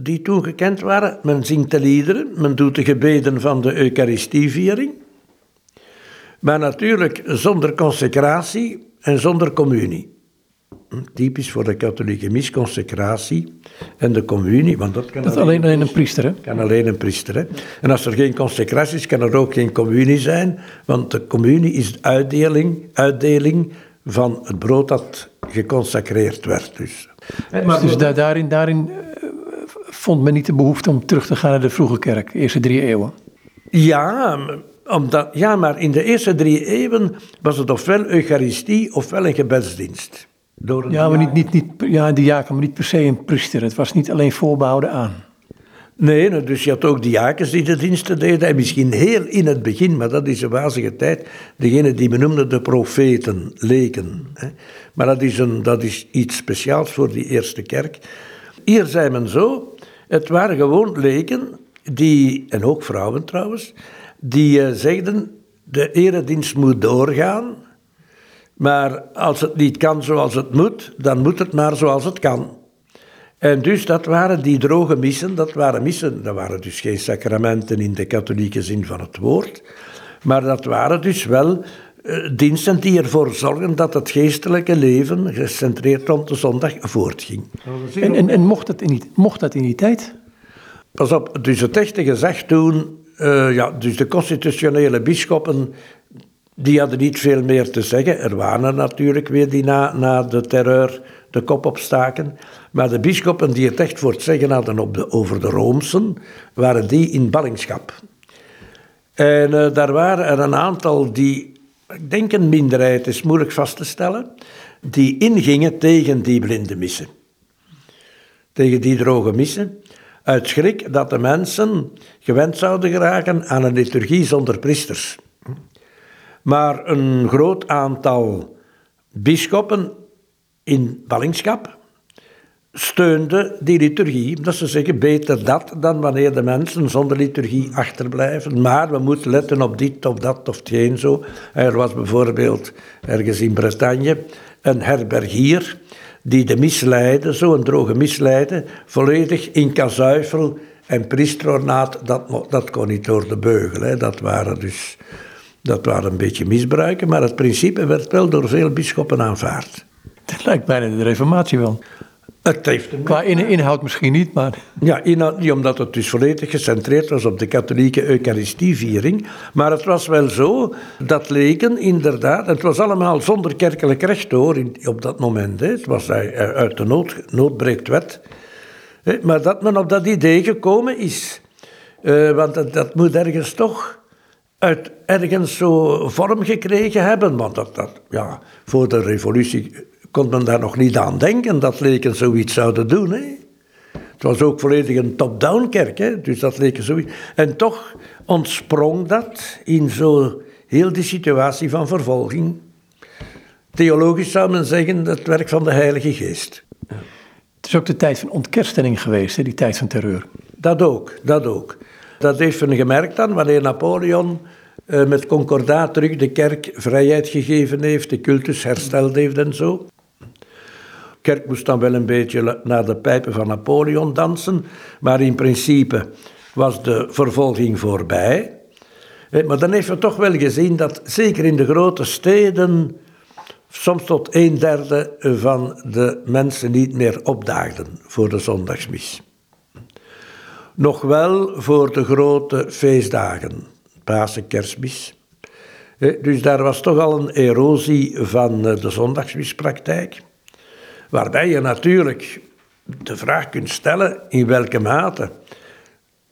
die toen gekend waren. Men zingt de liederen, men doet de gebeden van de Eucharistieviering. Maar natuurlijk zonder consecratie en zonder communie. Typisch voor de katholieke mis, consecratie en de communie. Want dat kan dat alleen, alleen een priester, hè? Kan alleen een priester, hè? En als er geen consecratie is, kan er ook geen communie zijn. Want de communie is de uitdeling, uitdeling van het brood dat geconsacreerd werd. Dus, maar dus daarin, daarin vond men niet de behoefte om terug te gaan naar de vroege kerk, de eerste drie eeuwen? Ja, omdat, ja, maar in de eerste drie eeuwen was het ofwel Eucharistie ofwel een gebedsdienst. Door ja, maar niet, niet, niet, ja, de diaken, maar niet per se een priester. Het was niet alleen voorbehouden aan. Nee, nou, dus je had ook diakens die de diensten deden. En misschien heel in het begin, maar dat is een wazige tijd, degene die men noemde de profeten, leken. Maar dat is, een, dat is iets speciaals voor die eerste kerk. Hier zei men zo, het waren gewoon leken, die, en ook vrouwen trouwens, die uh, zegden, de eredienst moet doorgaan, maar als het niet kan zoals het moet, dan moet het maar zoals het kan. En dus dat waren die droge missen, dat waren missen, dat waren dus geen sacramenten in de katholieke zin van het woord, maar dat waren dus wel diensten die ervoor zorgen dat het geestelijke leven, gecentreerd rond de zondag, voortging. En, en, en mocht, dat in die, mocht dat in die tijd? Pas op, dus het echte gezegd toen, uh, ja, dus de constitutionele bisschoppen, die hadden niet veel meer te zeggen. Er waren er natuurlijk weer die na, na de terreur de kop opstaken. Maar de bisschoppen die het echt voor het zeggen hadden op de, over de Roomsen, waren die in ballingschap. En uh, daar waren er een aantal die, ik denk een minderheid, is moeilijk vast te stellen, die ingingen tegen die blinde missen. Tegen die droge missen uit schrik dat de mensen gewend zouden geraken aan een liturgie zonder priesters. Maar een groot aantal bisschoppen in ballingschap steunde die liturgie. Dat ze zeggen, beter dat dan wanneer de mensen zonder liturgie achterblijven. Maar we moeten letten op dit of dat of hetgeen zo. Er was bijvoorbeeld ergens in Bretagne een herbergier die de misleiden, zo'n droge misleiden, volledig in kazuifel en priesterornaat, dat, dat kon niet door de beugel. Hè. Dat waren dus dat waren een beetje misbruiken, maar het principe werd wel door veel bisschoppen aanvaard. Dat lijkt bijna de reformatie wel. Het heeft Qua inhoud misschien niet, maar... Ja, inhoud niet, omdat het dus volledig gecentreerd was op de katholieke eucharistieviering. Maar het was wel zo dat leken inderdaad... Het was allemaal zonder kerkelijk recht hoor, op dat moment. Hè. Het was uit de nood, noodbreekt wet. Maar dat men op dat idee gekomen is. Uh, want dat, dat moet ergens toch uit ergens zo vorm gekregen hebben. Want dat, dat, ja, voor de revolutie kon men daar nog niet aan denken dat leken zoiets zouden doen. Hè? Het was ook volledig een top-down kerk, hè? dus dat leken zoiets. En toch ontsprong dat in zo heel die situatie van vervolging. Theologisch zou men zeggen het werk van de Heilige Geest. Het is ook de tijd van ontkerstening geweest, hè, die tijd van terreur. Dat ook, dat ook. Dat heeft men gemerkt dan, wanneer Napoleon uh, met concordaat terug de kerk vrijheid gegeven heeft, de cultus hersteld heeft en zo. Kerk moest dan wel een beetje naar de pijpen van Napoleon dansen, maar in principe was de vervolging voorbij. Eh, maar dan heeft men toch wel gezien dat zeker in de grote steden soms tot een derde van de mensen niet meer opdaagden voor de zondagsmis. Nog wel voor de grote feestdagen, Pasen, Kerstmis. Eh, dus daar was toch al een erosie van eh, de zondagsmispraktijk. Waarbij je natuurlijk de vraag kunt stellen in welke mate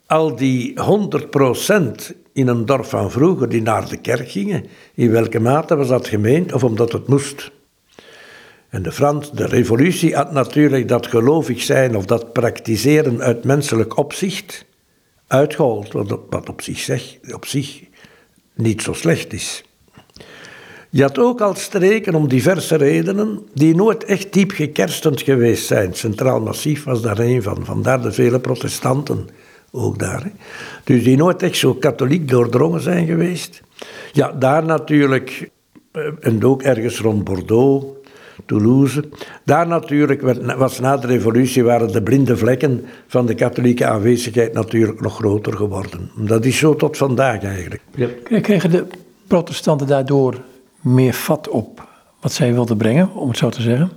al die 100% in een dorp van vroeger die naar de kerk gingen, in welke mate was dat gemeend of omdat het moest? En de Frans, de revolutie had natuurlijk dat gelovig zijn of dat praktiseren uit menselijk opzicht uitgehold, wat op zich, zeg, op zich niet zo slecht is. Je had ook al streken om diverse redenen die nooit echt diep gekerstend geweest zijn. Centraal Massief was daar een van, vandaar de vele protestanten ook daar. Hè. Dus die nooit echt zo katholiek doordrongen zijn geweest. Ja, daar natuurlijk, eh, en ook ergens rond Bordeaux, Toulouse. Daar natuurlijk was na de revolutie waren de blinde vlekken van de katholieke aanwezigheid natuurlijk nog groter geworden. Dat is zo tot vandaag eigenlijk. Ja. Kregen de protestanten daardoor meer vat op wat zij wilden brengen, om het zo te zeggen?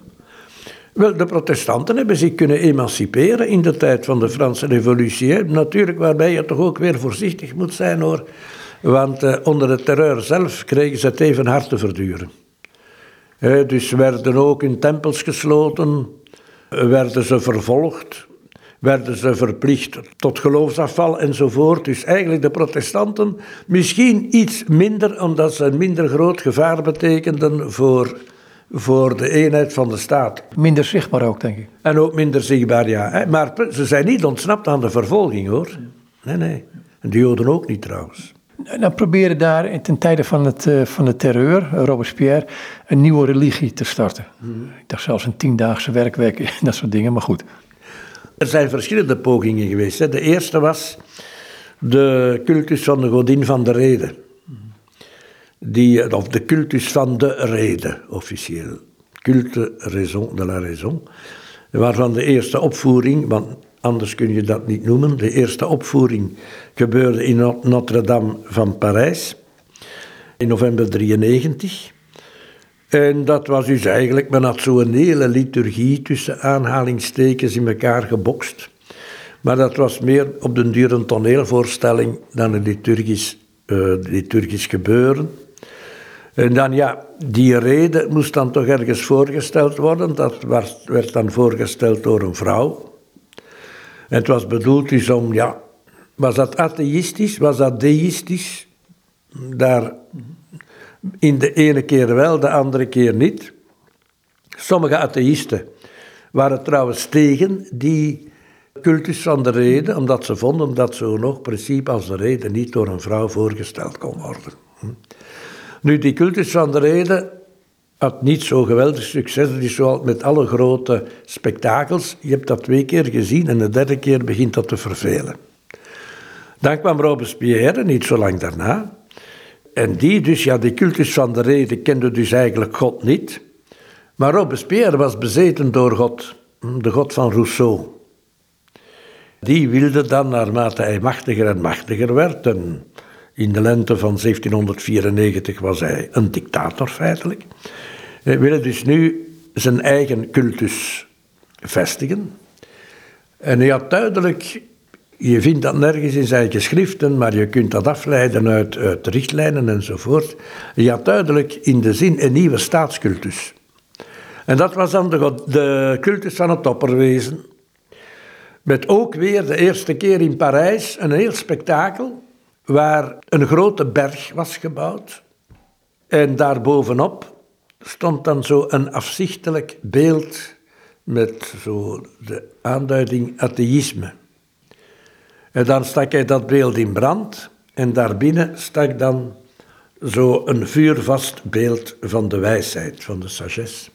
Wel, de protestanten hebben zich kunnen emanciperen in de tijd van de Franse revolutie. Natuurlijk, waarbij je toch ook weer voorzichtig moet zijn hoor. Want eh, onder de terreur zelf kregen ze het even hard te verduren. Eh, dus werden ook in tempels gesloten, werden ze vervolgd, werden ze verplicht tot geloofsafval enzovoort. Dus eigenlijk de protestanten misschien iets minder, omdat ze een minder groot gevaar betekenden voor voor de eenheid van de staat. Minder zichtbaar ook, denk ik. En ook minder zichtbaar, ja. Maar ze zijn niet ontsnapt aan de vervolging, hoor. Nee, nee. En de Joden ook niet, trouwens. Nou proberen daar ten tijde van, het, eh, van de terreur, Robespierre, een nieuwe religie te starten. Hmm. Ik dacht zelfs een tiendaagse werkweek, (laughs) dat soort dingen, maar goed. Er zijn verschillende pogingen geweest. Hè. De eerste was de cultus van de godin van de reden die, of de cultus van de reden, officieel. Culte raison de la raison. Waarvan de eerste opvoering, want anders kun je dat niet noemen, de eerste opvoering gebeurde in Notre-Dame van Parijs in november 93. En dat was dus eigenlijk, men had zo'n hele liturgie tussen aanhalingstekens in elkaar gebokst. Maar dat was meer op den duur een toneelvoorstelling dan een liturgisch, uh, liturgisch gebeuren. En dan ja, die reden moest dan toch ergens voorgesteld worden. Dat werd dan voorgesteld door een vrouw. En het was bedoeld dus om, ja, was dat atheïstisch, was dat deïstisch? Daar in de ene keer wel, de andere keer niet. Sommige atheïsten waren trouwens tegen die cultus van de reden, omdat ze vonden dat zo'n nog principe als de reden niet door een vrouw voorgesteld kon worden. Nu, die cultus van de reden had niet zo geweldig succes. Het is zoals met alle grote spektakels. Je hebt dat twee keer gezien en de derde keer begint dat te vervelen. Dan kwam Robespierre, niet zo lang daarna. En die dus, ja, die cultus van de reden kende dus eigenlijk God niet. Maar Robespierre was bezeten door God, de God van Rousseau. Die wilde dan, naarmate hij machtiger en machtiger werd, in de lente van 1794 was hij een dictator feitelijk. Hij wilde dus nu zijn eigen cultus vestigen. En hij had duidelijk, je vindt dat nergens in zijn geschriften, maar je kunt dat afleiden uit, uit richtlijnen enzovoort. Hij had duidelijk in de zin een nieuwe staatscultus. En dat was dan de, de cultus van het opperwezen. Met ook weer de eerste keer in Parijs een heel spektakel waar een grote berg was gebouwd. En daarbovenop stond dan zo een afzichtelijk beeld met zo de aanduiding atheïsme. En dan stak hij dat beeld in brand en daarbinnen stak dan zo een vuurvast beeld van de wijsheid, van de sagesse,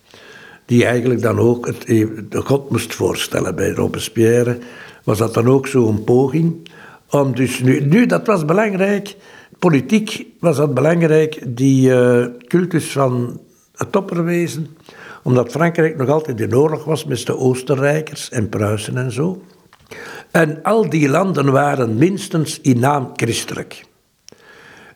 die eigenlijk dan ook het, de God moest voorstellen. Bij Robespierre was dat dan ook zo'n poging om dus nu, dat was belangrijk, politiek was dat belangrijk, die uh, cultus van het opperwezen, omdat Frankrijk nog altijd in oorlog was met de Oostenrijkers en Pruisen en zo. En al die landen waren minstens in naam christelijk.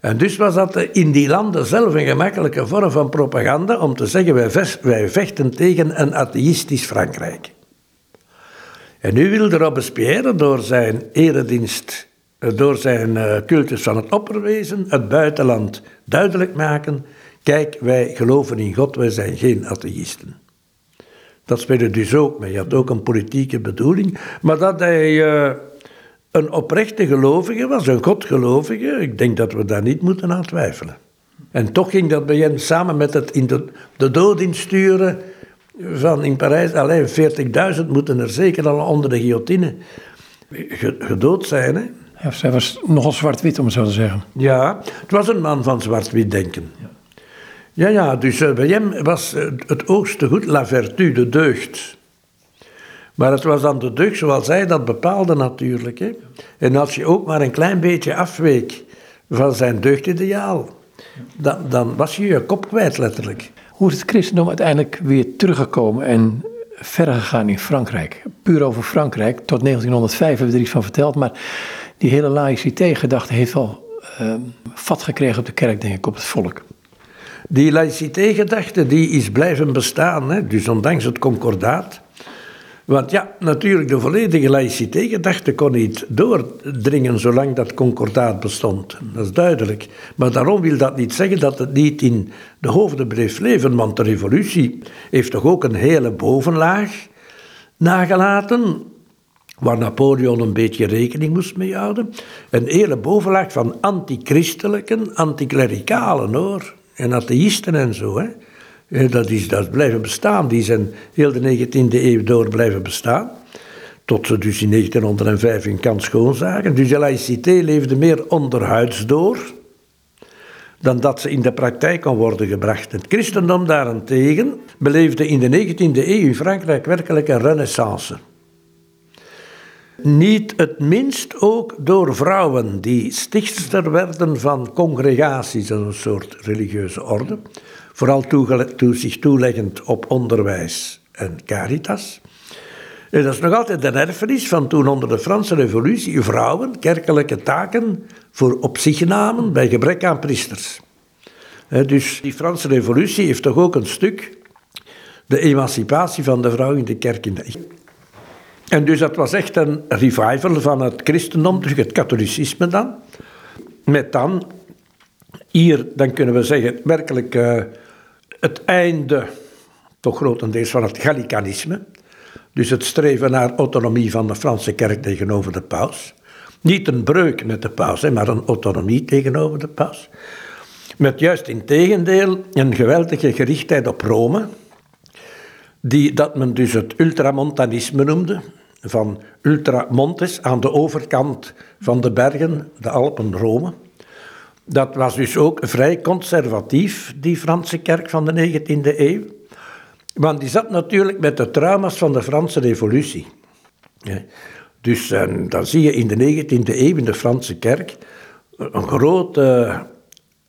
En dus was dat in die landen zelf een gemakkelijke vorm van propaganda om te zeggen wij, vechten tegen een atheïstisch Frankrijk. En nu wilde Robespierre door zijn eredienst, door zijn eh, cultus van het opperwezen, het buitenland duidelijk maken, kijk wij geloven in God, wij zijn geen atheïsten. Dat speelde dus ook mee. Hij had ook een politieke bedoeling. Maar dat hij uh, een oprechte gelovige was, een godgelovige, ik denk dat we daar niet moeten aan twijfelen. En toch ging dat bij hem samen met het in de, de dood insturen van in Parijs. Alleen 40.000 moeten er zeker al onder de guillotine gedood zijn. Hè? Ja, zij was nogal zwart-wit, om het zo te zeggen. Ja, het was een man van zwart-wit denken. Ja. Ja, ja, dus uh, bij hem was uh, het oogste goed la vertu, de deugd. Maar het was dan de deugd zoals zij dat bepaalde natuurlijk. Hè. En als je ook maar een klein beetje afweek van zijn deugdideaal, dan, dan was je je kop kwijt letterlijk. Hoe is het christendom uiteindelijk weer teruggekomen en verder gegaan in Frankrijk? Puur over Frankrijk, tot 1905 hebben we er iets van verteld, maar die hele laïcité-gedachte heeft wel uh, vat gekregen op de kerk, denk ik, op het volk. Die laïcité-gedachte die is blijven bestaan, hè? dus ondanks het concordaat. Want ja, natuurlijk, de volledige laïcité-gedachte kon niet doordringen zolang dat concordaat bestond. Dat is duidelijk. Maar daarom wil dat niet zeggen dat het niet in de hoofden bleef leven, want de revolutie heeft toch ook een hele bovenlaag nagelaten, waar Napoleon een beetje rekening moest mee houden. Een hele bovenlaag van antichristelijken, anticlericalen hoor en atheïsten en zo. Hè. Dat, is, dat blijven bestaan. Die zijn heel de 19e eeuw door blijven bestaan. Tot ze dus in 1905 een kans schoon zagen. Dus de laïcité leefde meer onderhuids door dan dat ze in de praktijk kon worden gebracht. Het christendom daarentegen beleefde in de 19e eeuw in Frankrijk werkelijk een renaissance. Niet het minst ook door vrouwen die stichtster werden van congregaties, een soort religieuze orde, vooral zich toeleggend op onderwijs en caritas. En dat is nog altijd een erfenis van toen onder de Franse Revolutie vrouwen kerkelijke taken voor op zich namen bij gebrek aan priesters. Dus die Franse Revolutie heeft toch ook een stuk de emancipatie van de vrouw in de kerk in de en dus dat was echt een revival van het christendom, dus het katholicisme dan. Met dan, hier, dan kunnen we zeggen, werkelijk uh, het einde, toch grotendeels, van het gallicanisme. Dus het streven naar autonomie van de Franse kerk tegenover de paus. Niet een breuk met de paus, hè, maar een autonomie tegenover de paus. Met juist in tegendeel een geweldige gerichtheid op Rome, die, dat men dus het ultramontanisme noemde van Ultramontes aan de overkant van de bergen, de Alpen, Rome. Dat was dus ook vrij conservatief, die Franse kerk van de 19e eeuw. Want die zat natuurlijk met de trauma's van de Franse revolutie. Dus dan zie je in de 19e eeuw in de Franse kerk een grote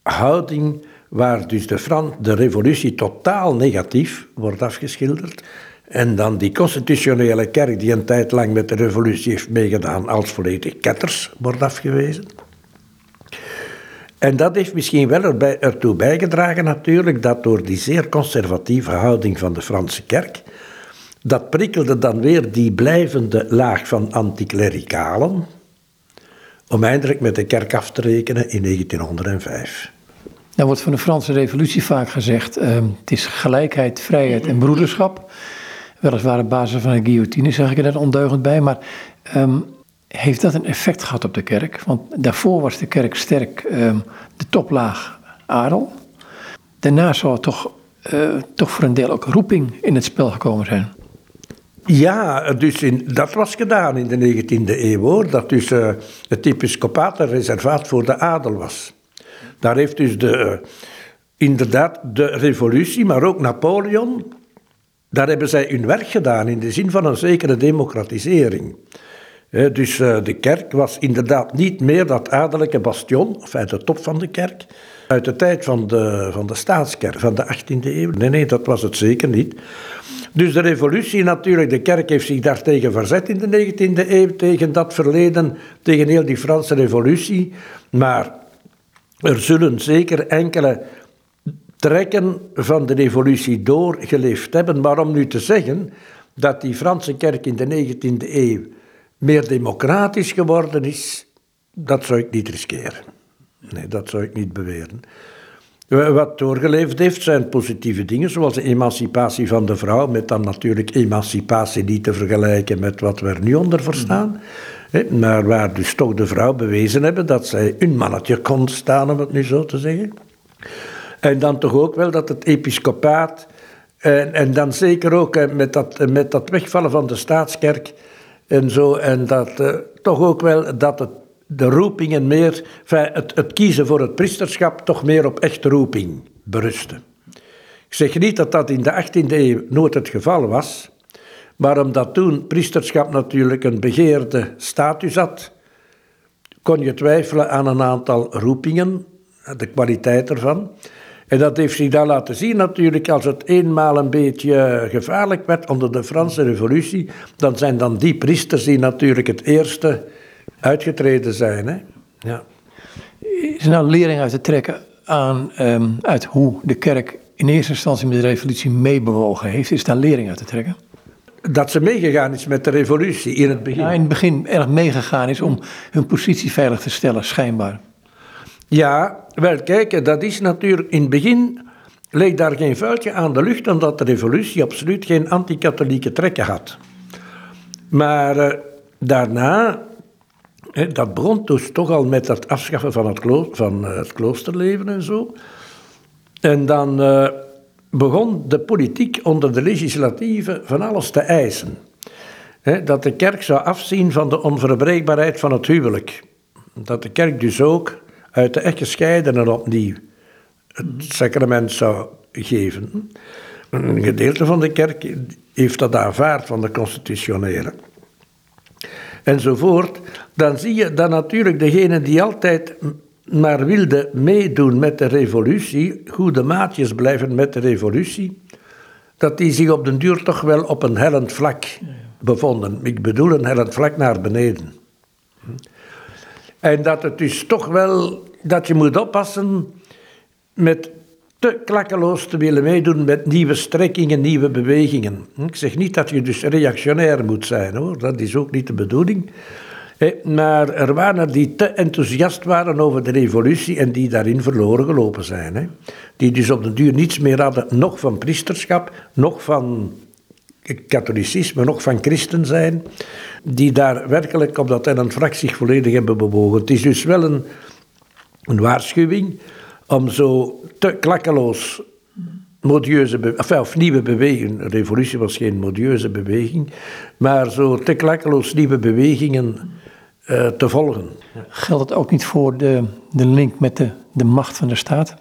houding waar dus de, Fran de revolutie totaal negatief wordt afgeschilderd. En dan die constitutionele kerk die een tijd lang met de revolutie heeft meegedaan als volledig ketters wordt afgewezen. En dat heeft misschien wel erbij, ertoe bijgedragen natuurlijk dat door die zeer conservatieve houding van de Franse kerk, dat prikkelde dan weer die blijvende laag van anticlericalen om eindelijk met de kerk af te rekenen in 1905. Dan wordt van de Franse revolutie vaak gezegd, uh, het is gelijkheid, vrijheid en broederschap. Weliswaar op basis van een guillotine, zeg ik er net ondeugend bij. Maar um, heeft dat een effect gehad op de kerk? Want daarvoor was de kerk sterk ehm, de toplaag adel. Daarna zou toch, uh, toch voor een deel ook roeping in het spel gekomen zijn. Ja, dus in, dat was gedaan in de 19e eeuw hoor. Dat dus uh, het episcopaat een reservaat voor de adel was. Daar heeft dus de, uh, inderdaad de revolutie, maar ook Napoleon, daar hebben zij hun werk gedaan in de zin van een zekere democratisering. dus uh, de kerk was inderdaad niet meer dat adellijke bastion, of uit de top van de kerk, uit de tijd van de, van de staatskerk, van de 18e eeuw. Nee, nee, dat was het zeker niet. Dus de revolutie natuurlijk, de kerk heeft zich daartegen verzet in de 19e eeuw, tegen dat verleden, tegen heel die Franse revolutie. Maar er zullen zeker enkele trekken van de revolutie doorgeleefd hebben. Maar om nu te zeggen dat die Franse kerk in de 19e eeuw meer democratisch geworden is, dat zou ik niet riskeren. Nee, dat zou ik niet beweren. Wat doorgeleefd heeft zijn positieve dingen, zoals de emancipatie van de vrouw, met dan natuurlijk emancipatie niet te vergelijken met wat we er nu onder verstaan. Maar waar dus toch de vrouw bewezen hebben dat zij een mannetje kon staan, om het nu zo te zeggen. En dan toch ook wel dat het episcopaat, en, en dan zeker ook met dat, met dat wegvallen van de staatskerk en zo, en dat uh, toch ook wel dat het de roepingen meer, het, het kiezen voor het priesterschap toch meer op echte roeping berusten. Ik zeg niet dat dat in de 18e eeuw nooit het geval was, maar omdat toen priesterschap natuurlijk een begeerde status had, kon je twijfelen aan een aantal roepingen, de kwaliteit ervan. En dat heeft zich dan laten zien natuurlijk als het eenmaal een beetje gevaarlijk werd onder de Franse revolutie, dan zijn dan die priesters die natuurlijk het eerste uitgetreden zijn. Hè? Ja. Is er nou lering uit te trekken aan, um, uit hoe de kerk in eerste instantie met de revolutie meebewogen heeft? Is daar lering uit te trekken? Dat ze meegegaan is met de revolutie in het begin. Ja, in het begin erg meegegaan is om hun positie veilig te stellen, schijnbaar. Ja, wel kijk, dat is natuurlijk in het begin leek daar geen vuiltje aan de lucht, omdat de revolutie absoluut geen anti-katholieke trekken had. Maar uh, daarna dat begon dus toch al met het afschaffen van het, van eh, het kloosterleven en zo. En dan uh, begon de politiek onder de legislatieve van alles te eisen. dat de kerk zou afzien van de onverbreekbaarheid van het huwelijk. Dat de kerk dus ook uit de echt gescheidenen opnieuw het sacrament zou geven. Een gedeelte van de kerk heeft dat aanvaard van de constitutionele enzovoort, dan zie je dat natuurlijk degene die altijd maar wilde meedoen met de revolutie, goede maatjes blijven met de revolutie, dat die zich op den duur toch wel op een hellend vlak bevonden. Ik bedoel een hellend vlak naar beneden. En dat het dus toch wel, dat je moet oppassen met te klakkeloos te willen meedoen met nieuwe strekkingen, nieuwe bewegingen. Ik zeg niet dat je dus reactionair moet zijn hoor, dat is ook niet de bedoeling. Maar er waren die te enthousiast waren over de revolutie en die daarin verloren gelopen zijn. Die dus op de duur niets meer hadden, nog van priesterschap, nog van katholicisme, nog van christen zijn. Die daar werkelijk op dat en fractie volledig hebben bewogen. Het is dus wel een, een waarschuwing om zo te klakkeloos modieuze, enfin, of nieuwe bewegingen, de revolutie was geen modieuze beweging, maar zo te klakkeloos nieuwe bewegingen uh, te volgen. Geldt het ook niet voor de, de link met de, de macht van de staat?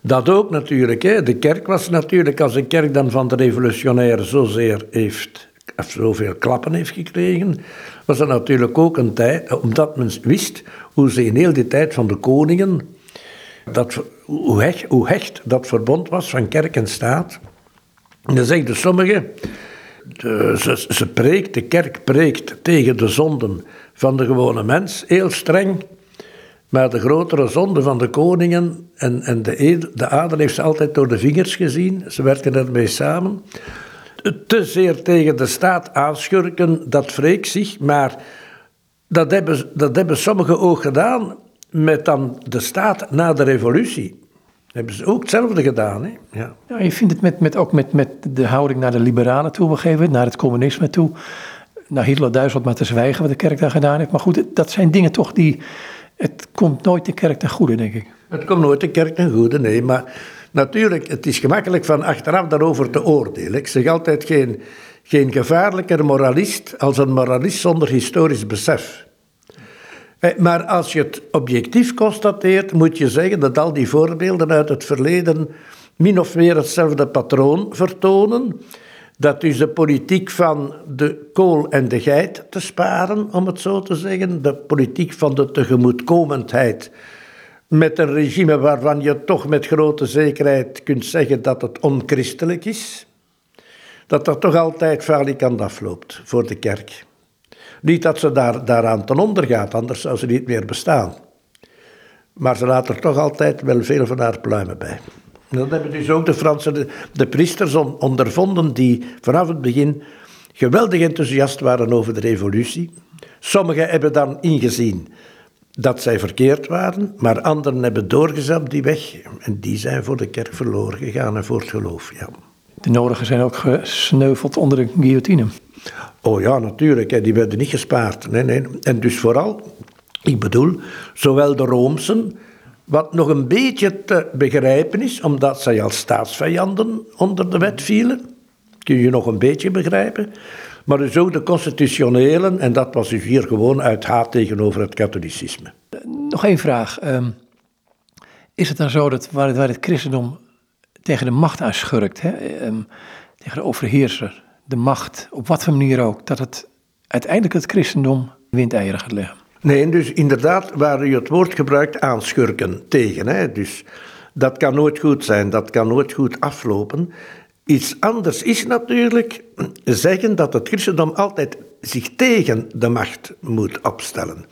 Dat ook natuurlijk. Hè. De kerk was natuurlijk, als de kerk dan van de revolutionaire zozeer heeft, zoveel klappen heeft gekregen, was dat natuurlijk ook een tijd, omdat men wist hoe ze in heel die tijd van de koningen dat, hoe, hecht, hoe hecht dat verbond was van kerk en staat. En dan zeggen sommigen, de, ze, preekt, de kerk preekt tegen de zonden van de gewone mens, heel streng. Maar de grotere zonde van de koningen en, en de, de adel heeft ze altijd door de vingers gezien. Ze werken ermee samen. Te zeer tegen de staat aanschurken, dat wreekt zich. Maar dat hebben, dat hebben sommigen ook gedaan met dan de staat na de revolutie. Hebben ze ook hetzelfde gedaan. Hè? Ja. ja je vindt het met, met, ook met, met de houding naar de liberalen toe, gegeven naar het communisme toe. nou, Hitler-Duitsland maar te zwijgen wat de kerk daar gedaan heeft. Maar goed, dat zijn dingen toch die, het komt nooit de kerk ten goede, denk ik. Het komt nooit de kerk ten goede, nee, maar natuurlijk, het is gemakkelijk van achteraf daarover te oordelen. Ik zeg altijd geen, geen gevaarlijker moralist als een moralist zonder historisch besef. Eh, maar als je het objectief constateert, moet je zeggen dat al die voorbeelden uit het verleden min of meer hetzelfde patroon vertonen. Dat is de politiek van de kool en de geit te sparen, om het zo te zeggen. De politiek van de tegemoetkomendheid met een regime waarvan je toch met grote zekerheid kunt zeggen dat het onchristelijk is. Dat dat toch altijd falikant afloopt voor de kerk. Niet dat ze daar, daaraan ten onder gaat, anders zou ze niet meer bestaan. Maar ze laat er toch altijd wel veel van haar pluimen bij. Dat hebben dus ook de Franse, de, de priesters ondervonden die vanaf het begin geweldig enthousiast waren over de revolutie. Sommigen hebben dan ingezien dat zij verkeerd waren, maar anderen hebben doorgezet die weg. En die zijn voor de kerk verloren gegaan en voor het geloof, ja. De nodigen zijn ook gesneuveld onder de guillotine. Oh ja, natuurlijk, die werden niet gespaard. Nee, nee. En dus vooral, ik bedoel, zowel de Roomsen, wat nog een beetje te begrijpen is, omdat zij als staatsvijanden onder de wet vielen, kun je nog een beetje begrijpen, maar dus ook de constitutionelen, en dat was dus hier gewoon uit haat tegenover het katholicisme. Nog één vraag. Ehm, is het dan zo dat waar het, christendom tegen de macht aanschurkt, hè, ehm, tegen de overheerser, de macht, op wat voor manier ook, dat het uiteindelijk het christendom windeieren gaat leggen? Nee, dus inderdaad, waar u het woord gebruikt, aanschurken tegen. Hè? Dus dat kan nooit goed zijn, dat kan nooit goed aflopen. Iets anders is natuurlijk zeggen dat het christendom altijd zich tegen de macht moet opstellen.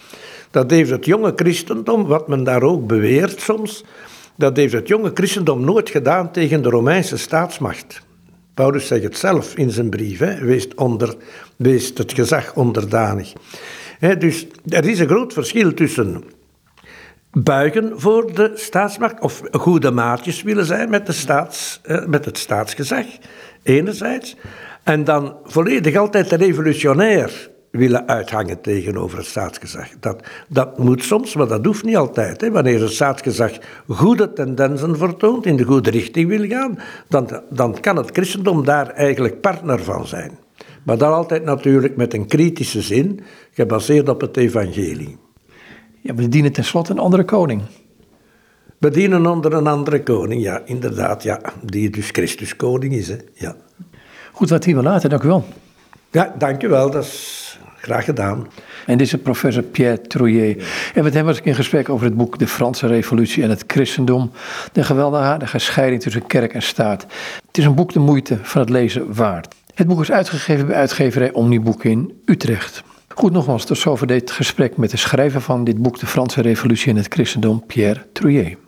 Dat heeft het jonge christendom, wat men daar ook beweert soms, dat heeft het jonge christendom nooit gedaan tegen de Romeinse staatsmacht. Paulus zegt het zelf in zijn brief, wees, onder, wees het gezag onderdanig. Dus er is een groot verschil tussen buigen voor de staatsmacht of goede maatjes willen zijn met, de staats, eh, met het staatsgezag, enerzijds, en dan volledig altijd revolutionair willen uithangen tegenover het staatsgezag. Dat, dat moet soms, maar dat hoeft niet altijd. Hè. Wanneer het staatsgezag goede tendensen vertoont, in de goede richting wil gaan, dan, dan kan het christendom daar eigenlijk partner van zijn. Maar dan altijd natuurlijk met een kritische zin, gebaseerd op het evangelie. Ja, we dienen tenslotte een andere koning. We dienen onder een andere koning, ja, inderdaad, ja. Die dus Christus koning is, hè, ja. Goed, wat hier we laten, dank u wel. Ja, dank u wel, dat is graag gedaan. En dit is professor Pierre Trouillet. En met hem was ik in gesprek over het boek De Franse Revolutie en het Christendom. De gewelddadige scheiding tussen kerk en staat. Het is een boek de moeite van het lezen waard. Het boek is uitgegeven bij uitgeverij Omniboek in Utrecht. Goed, nogmaals, tot zover dit gesprek met de schrijver van dit boek De Franse Revolutie en het Christendom, Pierre Trouillet.